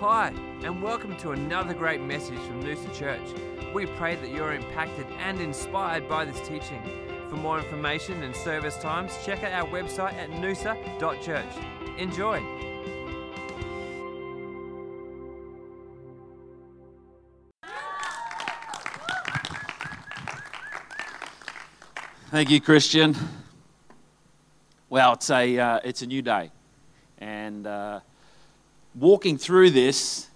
Hi, and welcome to another great message from Noosa Church. We pray that you're impacted and inspired by this teaching. For more information and service times, check out our website at noosa.church. Enjoy. Thank you, Christian. Well, it's a, uh, it's a new day. And uh, walking through this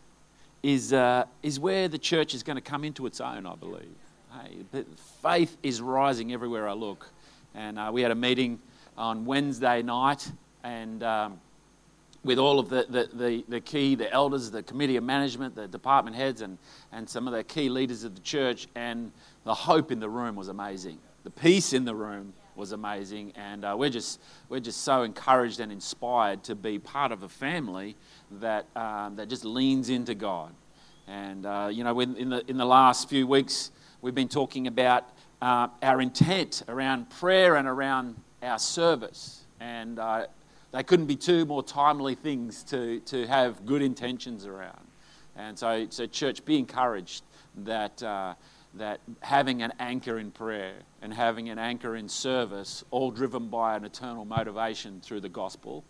is, uh, is where the church is going to come into its own, I believe. Hey, faith is rising everywhere I look. And uh, we had a meeting on Wednesday night, and um, with all of the, the, the, the, key, the elders, the committee of management, the department heads, and, and some of the key leaders of the church, and the hope in the room was amazing the peace in the room was amazing, and uh, we're just we're just so encouraged and inspired to be part of a family that um, that just leans into God. And uh, you know, in the in the last few weeks, we've been talking about uh, our intent around prayer and around our service, and uh, they couldn't be two more timely things to to have good intentions around. And so, so church, be encouraged that uh, that having an anchor in prayer and having an anchor in service, all driven by an eternal motivation through the gospel,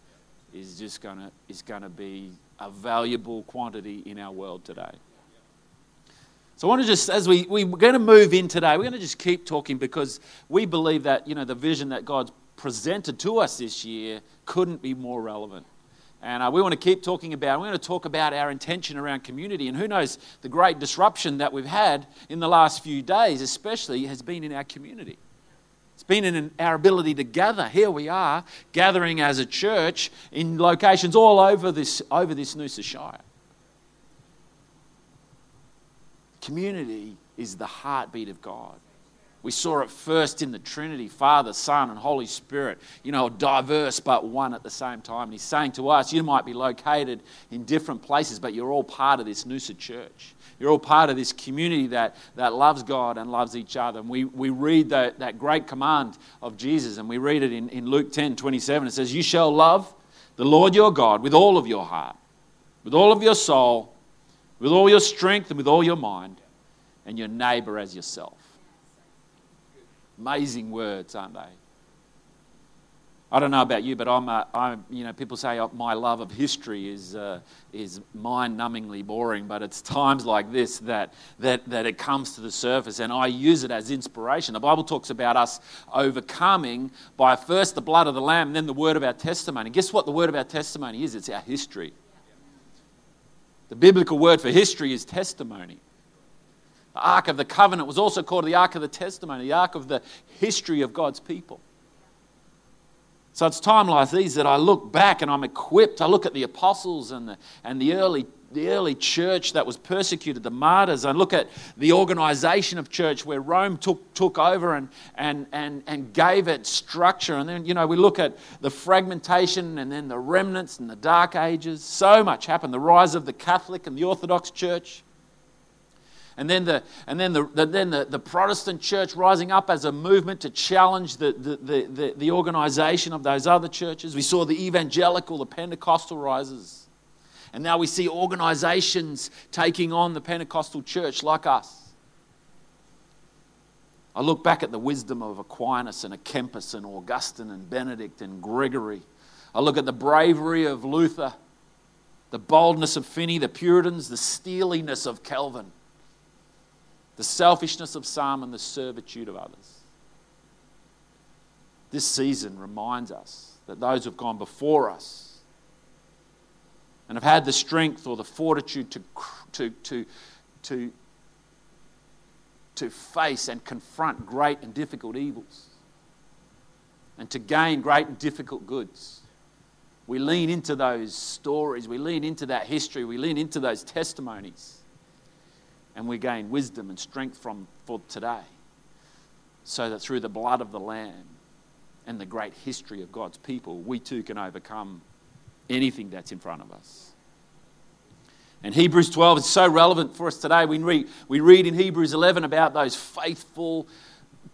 is just to is to be a valuable quantity in our world today. So I want to just, as we, we're going to move in today, we're going to just keep talking because we believe that, you know, the vision that God's presented to us this year couldn't be more relevant. And uh, we want to keep talking about, we're going to talk about our intention around community. And who knows, the great disruption that we've had in the last few days, especially, has been in our community. It's been in our ability to gather. Here we are, gathering as a church in locations all over this, over this Noosa Shire. Community is the heartbeat of God. We saw it first in the Trinity Father, Son, and Holy Spirit, you know, diverse but one at the same time. And He's saying to us, you might be located in different places, but you're all part of this Noosa church. You're all part of this community that, that loves God and loves each other. And we, we read that, that great command of Jesus, and we read it in, in Luke 10 27. It says, You shall love the Lord your God with all of your heart, with all of your soul, with all your strength, and with all your mind, and your neighbor as yourself. Amazing words, aren't they? I don't know about you, but I'm, a, I'm you know, people say oh, my love of history is, uh, is mind-numbingly boring, but it's times like this that, that, that it comes to the surface, and I use it as inspiration. The Bible talks about us overcoming by first the blood of the Lamb, then the word of our testimony. Guess what the word of our testimony is? It's our history. The biblical word for history is testimony. The Ark of the Covenant was also called the Ark of the Testimony, the Ark of the history of God's people. So it's time like these that I look back and I'm equipped. I look at the apostles and the, and the early the early church that was persecuted, the martyrs. I look at the organization of church where Rome took, took over and, and, and, and gave it structure. And then, you know, we look at the fragmentation and then the remnants and the dark ages. So much happened. The rise of the Catholic and the Orthodox church. And then, the, and then, the, the then the, the Protestant church rising up as a movement to challenge the, the, the, the, organization of those other churches. We saw the evangelical, the Pentecostal rises. And now we see organizations taking on the Pentecostal church like us. I look back at the wisdom of Aquinas and Kempis and Augustine and Benedict and Gregory. I look at the bravery of Luther, the boldness of Finney, the Puritans, the steeliness of Calvin the selfishness of some, and the servitude of others. This season reminds us that those who have gone before us and have had the strength or the fortitude to, to, to, to, to face and confront great and difficult evils and to gain great and difficult goods. We lean into those stories, we lean into that history, we lean into those testimonies and we gain wisdom and strength from for today so that through the blood of the lamb and the great history of God's people we too can overcome anything that's in front of us. And Hebrews 12 is so relevant for us today. We read, we read in Hebrews 11 about those faithful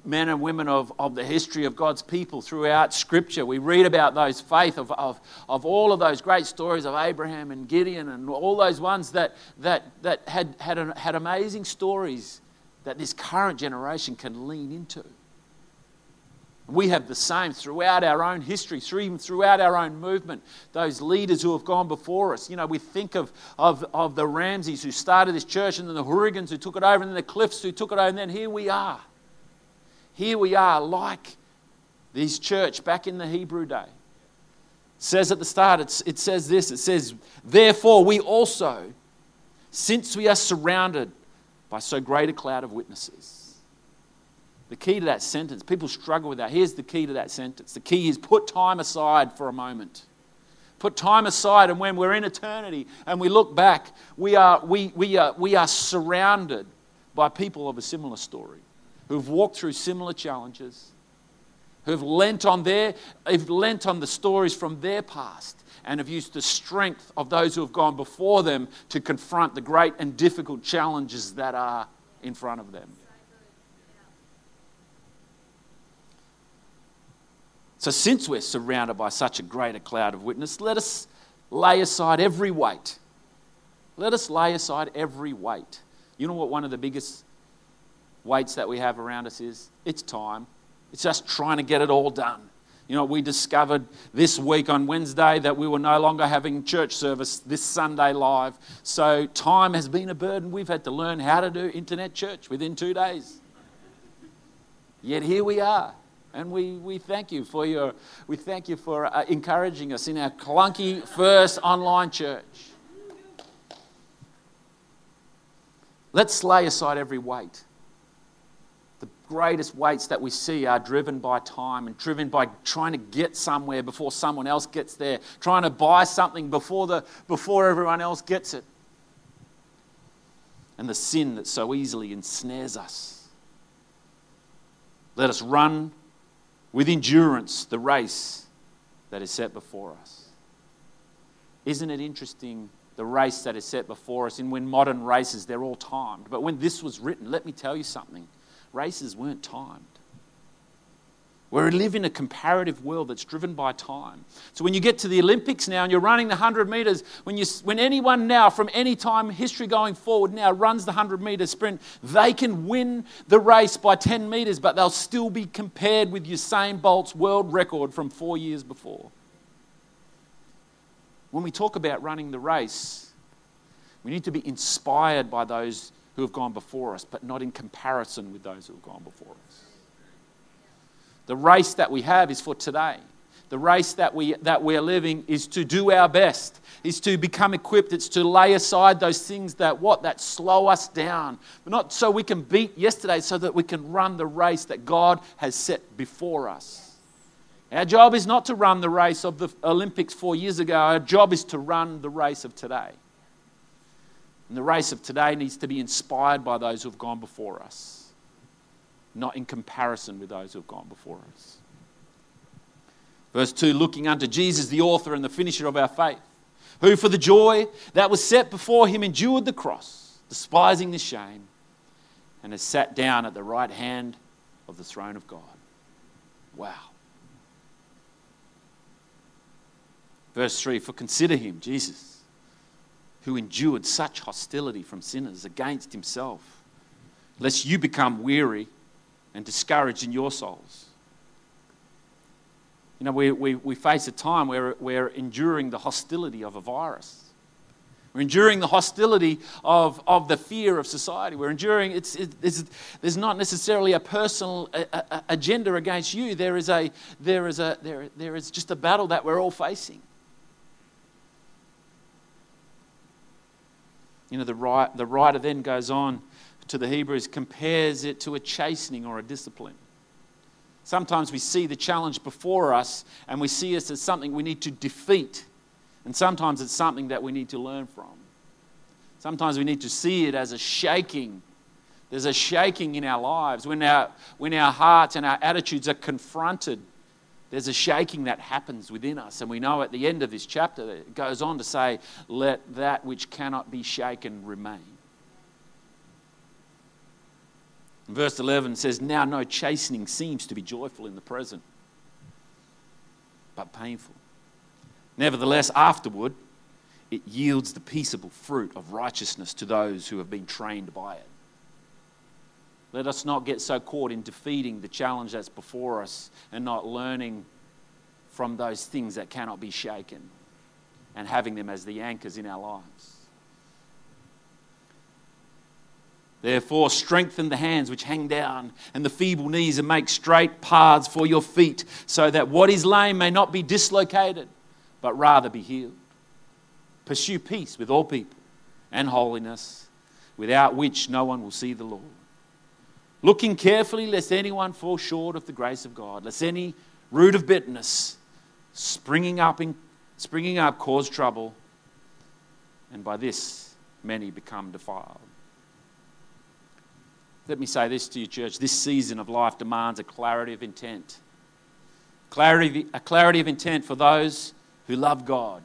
men and women of, of the history of God's people throughout Scripture. We read about those faith of, of, of all of those great stories of Abraham and Gideon and all those ones that, that, that had, had, had amazing stories that this current generation can lean into. We have the same throughout our own history, through, even throughout our own movement. Those leaders who have gone before us. You know, we think of, of, of the Ramses who started this church, and then the Hurriggans who took it over, and then the Cliffs who took it over, and then here we are. Here we are, like this church back in the Hebrew day. It says at the start, it says this it says, Therefore, we also, since we are surrounded by so great a cloud of witnesses, the key to that sentence, people struggle with that. Here's the key to that sentence the key is put time aside for a moment. Put time aside, and when we're in eternity and we look back, we are, we, we are, we are surrounded by people of a similar story who've walked through similar challenges, who've lent on, their, have lent on the stories from their past and have used the strength of those who have gone before them to confront the great and difficult challenges that are in front of them. So, since we're surrounded by such a great a cloud of witness, let us lay aside every weight. Let us lay aside every weight. You know what one of the biggest weights that we have around us is? It's time. It's just trying to get it all done. You know, we discovered this week on Wednesday that we were no longer having church service this Sunday live. So time has been a burden. We've had to learn how to do internet church within two days. Yet here we are. And we, we thank you for your, we thank you for uh, encouraging us in our clunky first online church. Let's lay aside every weight. Greatest weights that we see are driven by time and driven by trying to get somewhere before someone else gets there, trying to buy something before, the, before everyone else gets it. And the sin that so easily ensnares us. Let us run with endurance the race that is set before us. Isn't it interesting the race that is set before us? And when modern races, they're all timed. But when this was written, let me tell you something races weren't timed. We live in a comparative world that's driven by time. So when you get to the Olympics now and you're running the 100 metres, when, you, when anyone now from any time history going forward now runs the 100 metre sprint, they can win the race by 10 metres, but they'll still be compared with Usain Bolt's world record from four years before. When we talk about running the race, we need to be inspired by those who have gone before us, but not in comparison with those who have gone before us. The race that we have is for today. The race that, we, that we're living is to do our best, is to become equipped. It's to lay aside those things that what? That slow us down. But not so we can beat yesterday, so that we can run the race that God has set before us. Our job is not to run the race of the Olympics four years ago. Our job is to run the race of today. And the race of today needs to be inspired by those who have gone before us not in comparison with those who have gone before us. Verse 2 looking unto Jesus, the author and the finisher of our faith, who for the joy that was set before him endured the cross, despising the shame, and has sat down at the right hand of the throne of God. Wow. Verse 3 For consider him, Jesus, who endured such hostility from sinners against himself, lest you become weary and discouraged in your souls. You know, we, we, we face a time where we're enduring the hostility of a virus. We're enduring the hostility of, of the fear of society. We're enduring, it's, it's, there's not necessarily a personal a, a agenda against you. There is, a, there, is a, there, there is just a battle that we're all facing. You know, the, the writer then goes on to the Hebrews compares it to a chastening or a discipline. Sometimes we see the challenge before us and we see it as something we need to defeat, and sometimes it's something that we need to learn from. Sometimes we need to see it as a shaking. There's a shaking in our lives. When our, when our hearts and our attitudes are confronted, there's a shaking that happens within us. And we know at the end of this chapter, it goes on to say, Let that which cannot be shaken remain. Verse 11 says, Now no chastening seems to be joyful in the present, but painful. Nevertheless, afterward, it yields the peaceable fruit of righteousness to those who have been trained by it. Let us not get so caught in defeating the challenge that's before us and not learning from those things that cannot be shaken and having them as the anchors in our lives. Therefore, strengthen the hands which hang down and the feeble knees and make straight paths for your feet, so that what is lame may not be dislocated, but rather be healed. Pursue peace with all people and holiness, without which no one will see the Lord. Looking carefully, lest anyone fall short of the grace of God, lest any root of bitterness springing up, in, springing up cause trouble, and by this many become defiled. Let me say this to you, church. This season of life demands a clarity of intent. Clarity, a clarity of intent for those who love God.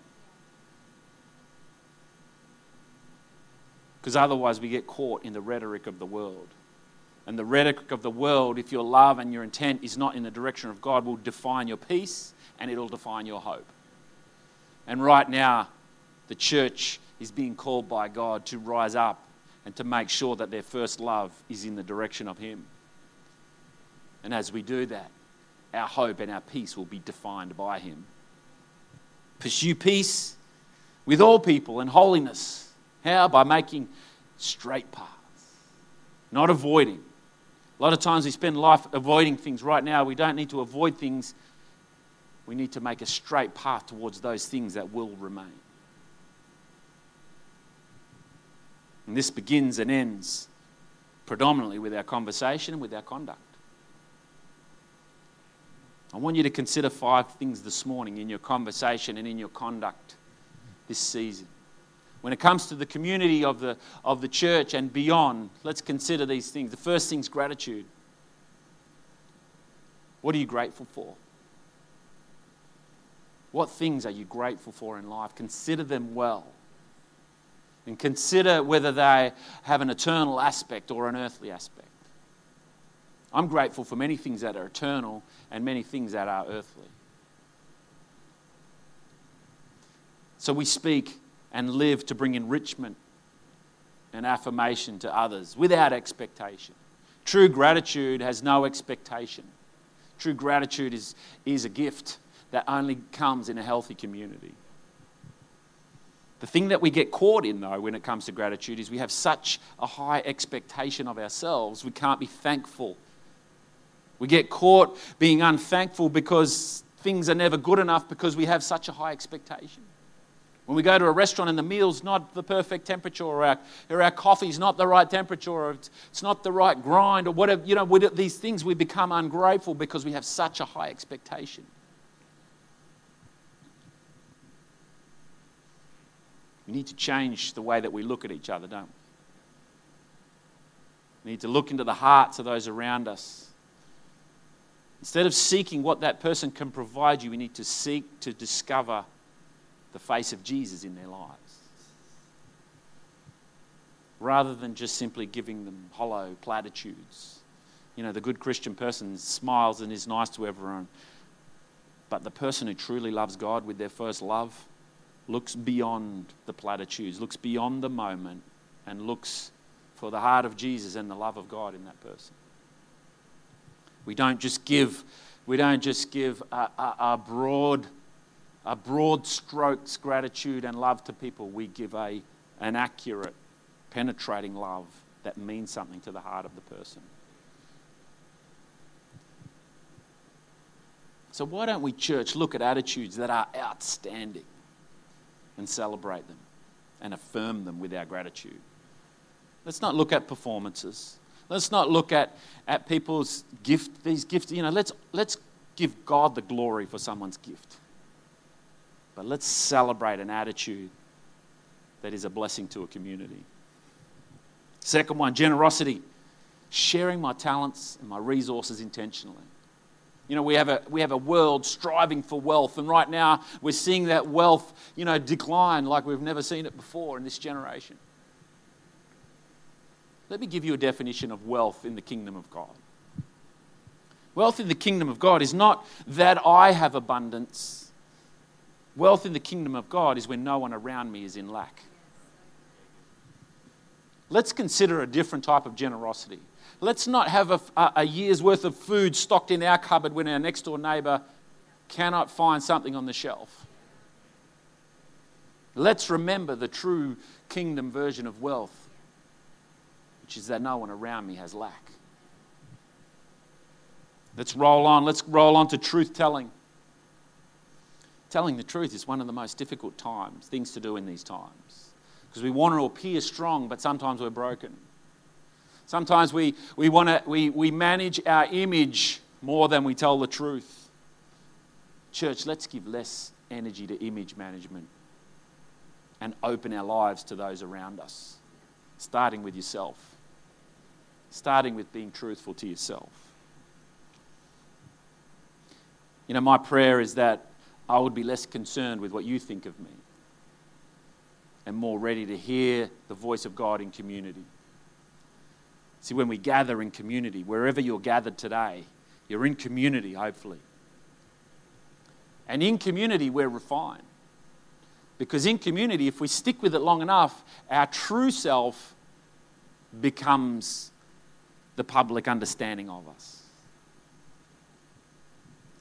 Because otherwise, we get caught in the rhetoric of the world. And the rhetoric of the world, if your love and your intent is not in the direction of God, will define your peace and it'll define your hope. And right now, the church is being called by God to rise up and to make sure that their first love is in the direction of Him. And as we do that, our hope and our peace will be defined by Him. Pursue peace with all people and holiness. How? By making straight paths, not avoiding. A lot of times we spend life avoiding things. Right now, we don't need to avoid things. We need to make a straight path towards those things that will remain. And this begins and ends predominantly with our conversation and with our conduct. I want you to consider five things this morning in your conversation and in your conduct this season. When it comes to the community of the, of the church and beyond, let's consider these things. The first thing is gratitude. What are you grateful for? What things are you grateful for in life? Consider them well and consider whether they have an eternal aspect or an earthly aspect. I'm grateful for many things that are eternal and many things that are earthly. So we speak and live to bring enrichment and affirmation to others without expectation. True gratitude has no expectation. True gratitude is, is a gift that only comes in a healthy community. The thing that we get caught in, though, when it comes to gratitude is we have such a high expectation of ourselves, we can't be thankful. We get caught being unthankful because things are never good enough because we have such a high expectation. When we go to a restaurant and the meal's not the perfect temperature, or our, or our coffee's not the right temperature, or it's, it's not the right grind, or whatever, you know, with these things, we become ungrateful because we have such a high expectation. We need to change the way that we look at each other, don't we? We need to look into the hearts of those around us. Instead of seeking what that person can provide you, we need to seek to discover the face of Jesus in their lives. Rather than just simply giving them hollow platitudes. You know, the good Christian person smiles and is nice to everyone. But the person who truly loves God with their first love, looks beyond the platitudes, looks beyond the moment, and looks for the heart of Jesus and the love of God in that person. We don't just give, we don't just give a, a, a broad, a broad strokes gratitude and love to people. We give a, an accurate, penetrating love that means something to the heart of the person. So, why don't we, church, look at attitudes that are outstanding? and celebrate them and affirm them with our gratitude. Let's not look at performances. Let's not look at, at people's gift, these gifts. You know, let's, let's give God the glory for someone's gift. But let's celebrate an attitude that is a blessing to a community. Second one, generosity. Sharing my talents and my resources intentionally. You know, we have, a, we have a world striving for wealth, and right now we're seeing that wealth, you know, decline like we've never seen it before in this generation. Let me give you a definition of wealth in the kingdom of God. Wealth in the kingdom of God is not that I have abundance. Wealth in the kingdom of God is when no one around me is in lack. Let's consider a different type of generosity. Let's not have a, a, year's worth of food stocked in our cupboard when our next door neighbour cannot find something on the shelf. Let's remember the true kingdom version of wealth, which is that no one around me has lack. Let's roll on. Let's roll on to truth telling. Telling the truth is one of the most difficult times, things to do in these times. Because we want to appear strong, but sometimes we're broken. Sometimes we, we, want to, we, we manage our image more than we tell the truth. Church, let's give less energy to image management and open our lives to those around us, starting with yourself, starting with being truthful to yourself. You know, my prayer is that I would be less concerned with what you think of me and more ready to hear the voice of God in community. See, when we gather in community, wherever you're gathered today, you're in community, hopefully. And in community, we're refined. Because in community, if we stick with it long enough, our true self becomes the public understanding of us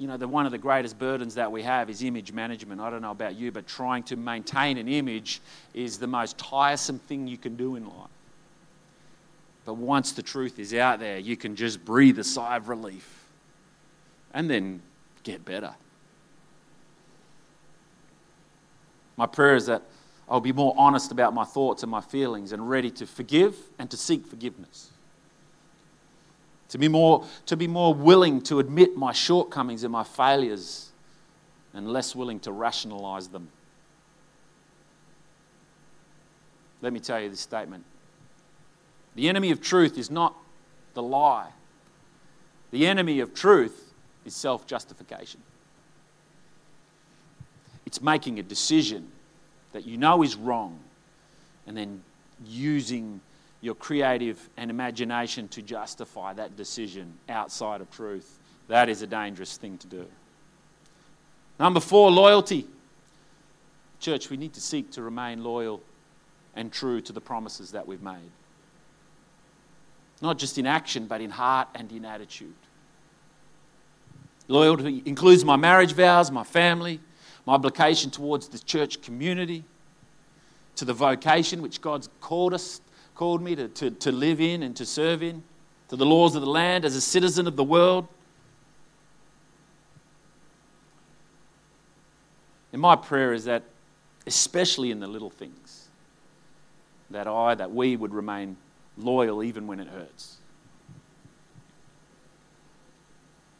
you know, the, one of the greatest burdens that we have is image management. I don't know about you, but trying to maintain an image is the most tiresome thing you can do in life. But once the truth is out there, you can just breathe a sigh of relief and then get better. My prayer is that I'll be more honest about my thoughts and my feelings and ready to forgive and to seek forgiveness to be more, to be more willing to admit my shortcomings and my failures and less willing to rationalize them. Let me tell you this statement. The enemy of truth is not the lie, the enemy of truth is self justification. It's making a decision that you know is wrong and then using your creative and imagination to justify that decision outside of truth. That is a dangerous thing to do. Number four, loyalty. Church, we need to seek to remain loyal and true to the promises that we've made. Not just in action, but in heart and in attitude. Loyalty includes my marriage vows, my family, my obligation towards the church community, to the vocation which God's called us called me to, to, to live in and to serve in, to the laws of the land as a citizen of the world. And my prayer is that, especially in the little things, that I, that we would remain loyal even when it hurts.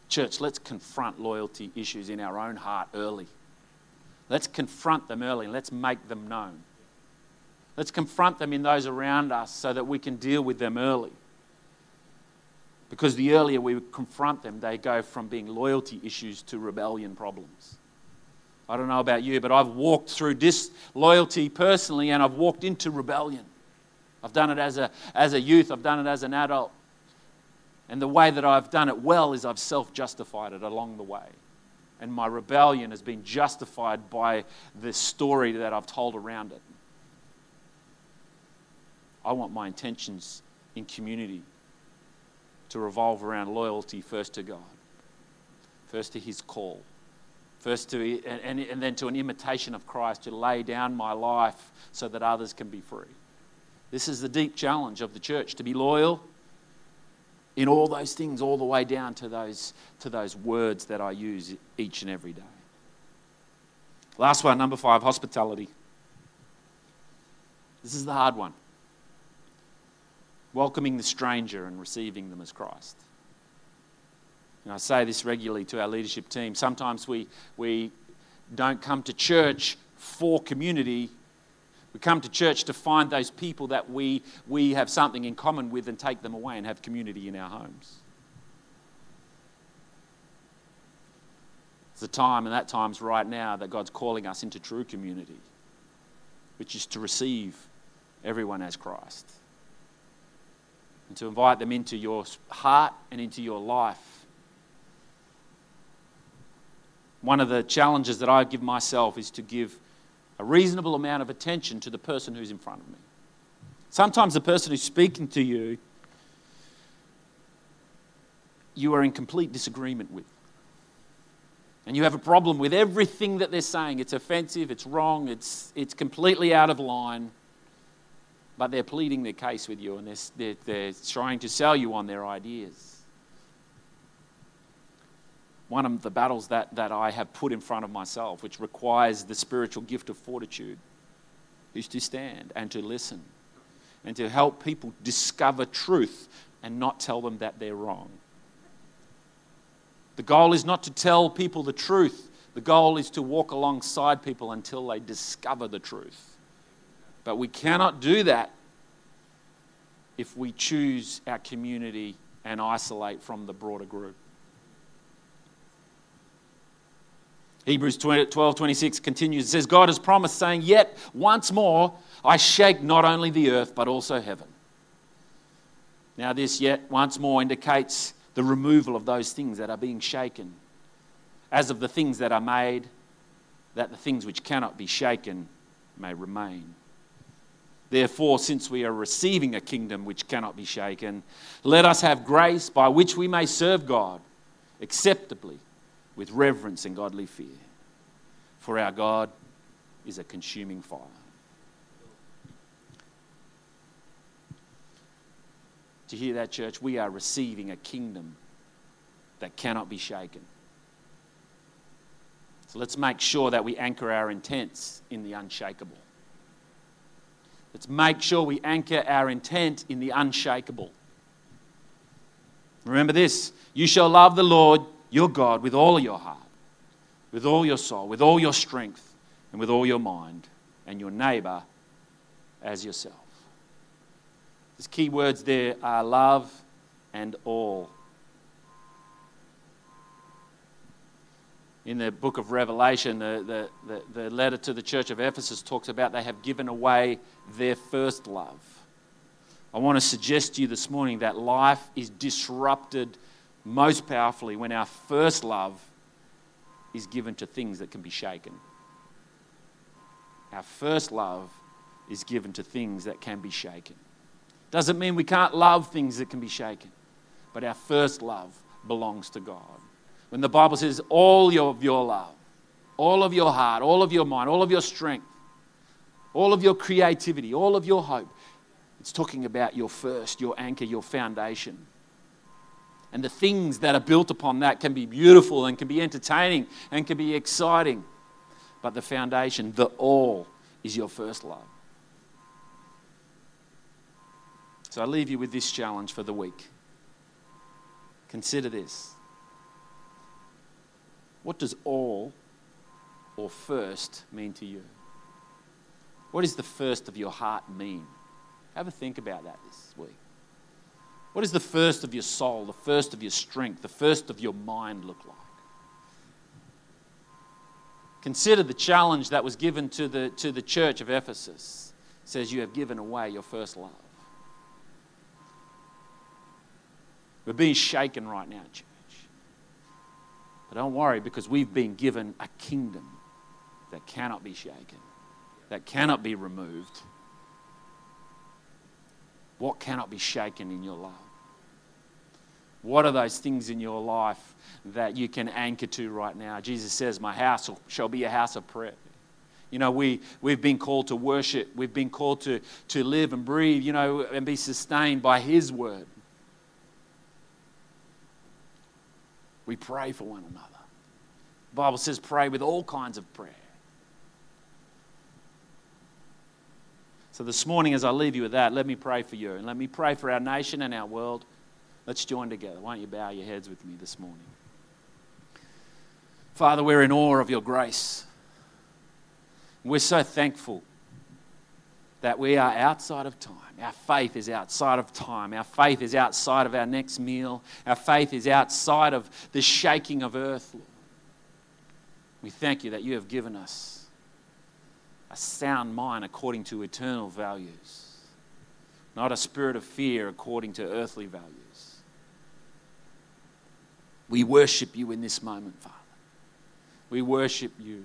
Church, let's confront loyalty issues in our own heart early. Let's confront them early let's make them known. Let's confront them in those around us so that we can deal with them early. Because the earlier we confront them, they go from being loyalty issues to rebellion problems. I don't know about you, but I've walked through disloyalty personally and I've walked into rebellion. I've done it as a, as a youth, I've done it as an adult. And the way that I've done it well is I've self justified it along the way. And my rebellion has been justified by the story that I've told around it. I want my intentions in community to revolve around loyalty first to God, first to His call, first to, and, and then to an imitation of Christ, to lay down my life so that others can be free. This is the deep challenge of the church to be loyal in all those things, all the way down to those, to those words that I use each and every day. Last one, number five, hospitality. This is the hard one welcoming the stranger and receiving them as Christ. And I say this regularly to our leadership team. Sometimes we, we don't come to church for community. We come to church to find those people that we, we have something in common with and take them away and have community in our homes. It's the time, and that time's right now, that God's calling us into true community, which is to receive everyone as Christ. And to invite them into your heart and into your life. One of the challenges that I give myself is to give a reasonable amount of attention to the person who's in front of me. Sometimes the person who's speaking to you, you are in complete disagreement with. And you have a problem with everything that they're saying. It's offensive, it's wrong, it's, it's completely out of line. But they're pleading their case with you and they're, they're, they're trying to sell you on their ideas. One of the battles that, that I have put in front of myself, which requires the spiritual gift of fortitude, is to stand and to listen and to help people discover truth and not tell them that they're wrong. The goal is not to tell people the truth, the goal is to walk alongside people until they discover the truth. But we cannot do that if we choose our community and isolate from the broader group. Hebrews 12 26 continues. It says, God has promised, saying, Yet once more I shake not only the earth, but also heaven. Now, this yet once more indicates the removal of those things that are being shaken, as of the things that are made, that the things which cannot be shaken may remain. Therefore, since we are receiving a kingdom which cannot be shaken, let us have grace by which we may serve God acceptably with reverence and godly fear. For our God is a consuming fire. To hear that, church, we are receiving a kingdom that cannot be shaken. So let's make sure that we anchor our intents in the unshakable. Let's make sure we anchor our intent in the unshakable. Remember this you shall love the Lord your God with all your heart, with all your soul, with all your strength, and with all your mind, and your neighbor as yourself. His key words there are love and all. In the book of Revelation, the, the, the, the, letter to the church of Ephesus talks about they have given away their first love. I want to suggest to you this morning that life is disrupted most powerfully when our first love is given to things that can be shaken. Our first love is given to things that can be shaken. Doesn't mean we can't love things that can be shaken, but our first love belongs to God. When the Bible says all of your love, all of your heart, all of your mind, all of your strength, all of your creativity, all of your hope, it's talking about your first, your anchor, your foundation. And the things that are built upon that can be beautiful and can be entertaining and can be exciting. But the foundation, the all, is your first love. So I leave you with this challenge for the week. Consider this. What does all or first mean to you? What does the first of your heart mean? Have a think about that this week. What does the first of your soul, the first of your strength, the first of your mind look like? Consider the challenge that was given to the, to the church of Ephesus. It says, You have given away your first love. We're being shaken right now, church. But don't worry because we've been given a kingdom that cannot be shaken, that cannot be removed. What cannot be shaken in your life? What are those things in your life that you can anchor to right now? Jesus says, My house shall be a house of prayer. You know, we, we've been called to worship. We've been called to, to live and breathe, you know, and be sustained by His word. We pray for one another. The Bible says pray with all kinds of prayer. So this morning, as I leave you with that, let me pray for you and let me pray for our nation and our world. Let's join together. Why don't you bow your heads with me this morning? Father, we're in awe of your grace. We're so thankful that we are outside of time. Our faith is outside of time. Our faith is outside of our next meal. Our faith is outside of the shaking of earth. We thank you that you have given us a sound mind according to eternal values. not a spirit of fear according to earthly values. We worship you in this moment, Father. We worship you.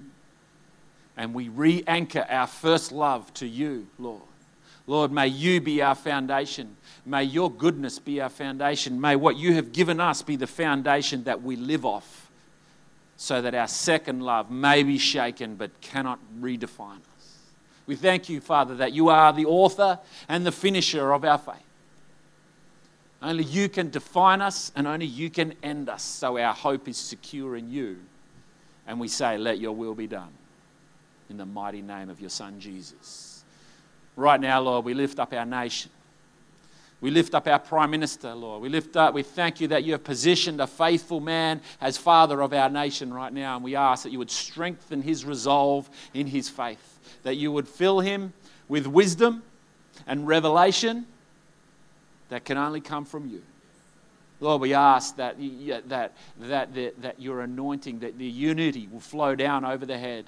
And we re anchor our first love to you, Lord. Lord, may you be our foundation. May your goodness be our foundation. May what you have given us be the foundation that we live off so that our second love may be shaken but cannot redefine us. We thank you, Father, that you are the author and the finisher of our faith. Only you can define us and only you can end us. So our hope is secure in you. And we say, Let your will be done in the mighty name of your Son, Jesus. Right now, Lord, we lift up our nation. We lift up our Prime Minister, Lord. We lift up, we thank you that you have positioned a faithful man as father of our nation right now. And we ask that you would strengthen his resolve in his faith, that you would fill him with wisdom and revelation that can only come from you. Lord, we ask that, that, that, that, that your anointing, that the unity will flow down over the head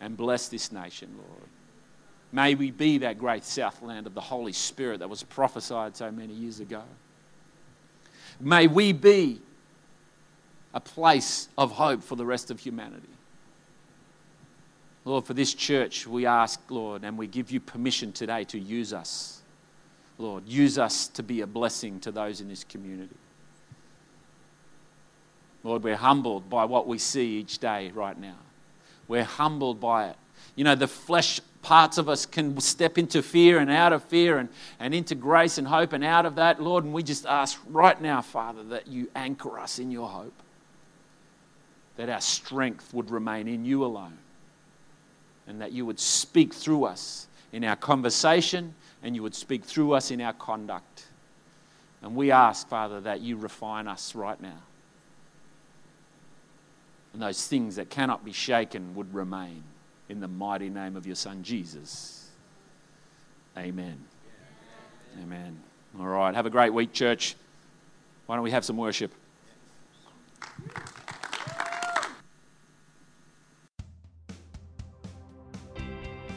and bless this nation, Lord. May we be that great southland of the Holy Spirit that was prophesied so many years ago. May we be a place of hope for the rest of humanity. Lord, for this church, we ask, Lord, and we give you permission today to use us. Lord, use us to be a blessing to those in this community. Lord, we're humbled by what we see each day right now. We're humbled by it. You know, the flesh parts of us can step into fear and out of fear and, and into grace and hope and out of that, Lord. And we just ask right now, Father, that you anchor us in your hope, that our strength would remain in you alone, and that you would speak through us in our conversation and you would speak through us in our conduct. And we ask, Father, that you refine us right now. And those things that cannot be shaken would remain in the mighty name of your Son, Jesus. Amen. Amen. All right. Have a great week, church. Why don't we have some worship?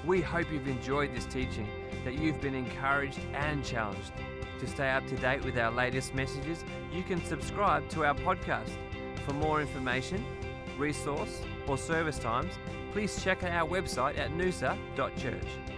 We hope you've enjoyed this teaching, that you've been encouraged and challenged. To stay up to date with our latest messages, you can subscribe to our podcast. For more information, resource, or service times, please check out our website at noosa.church.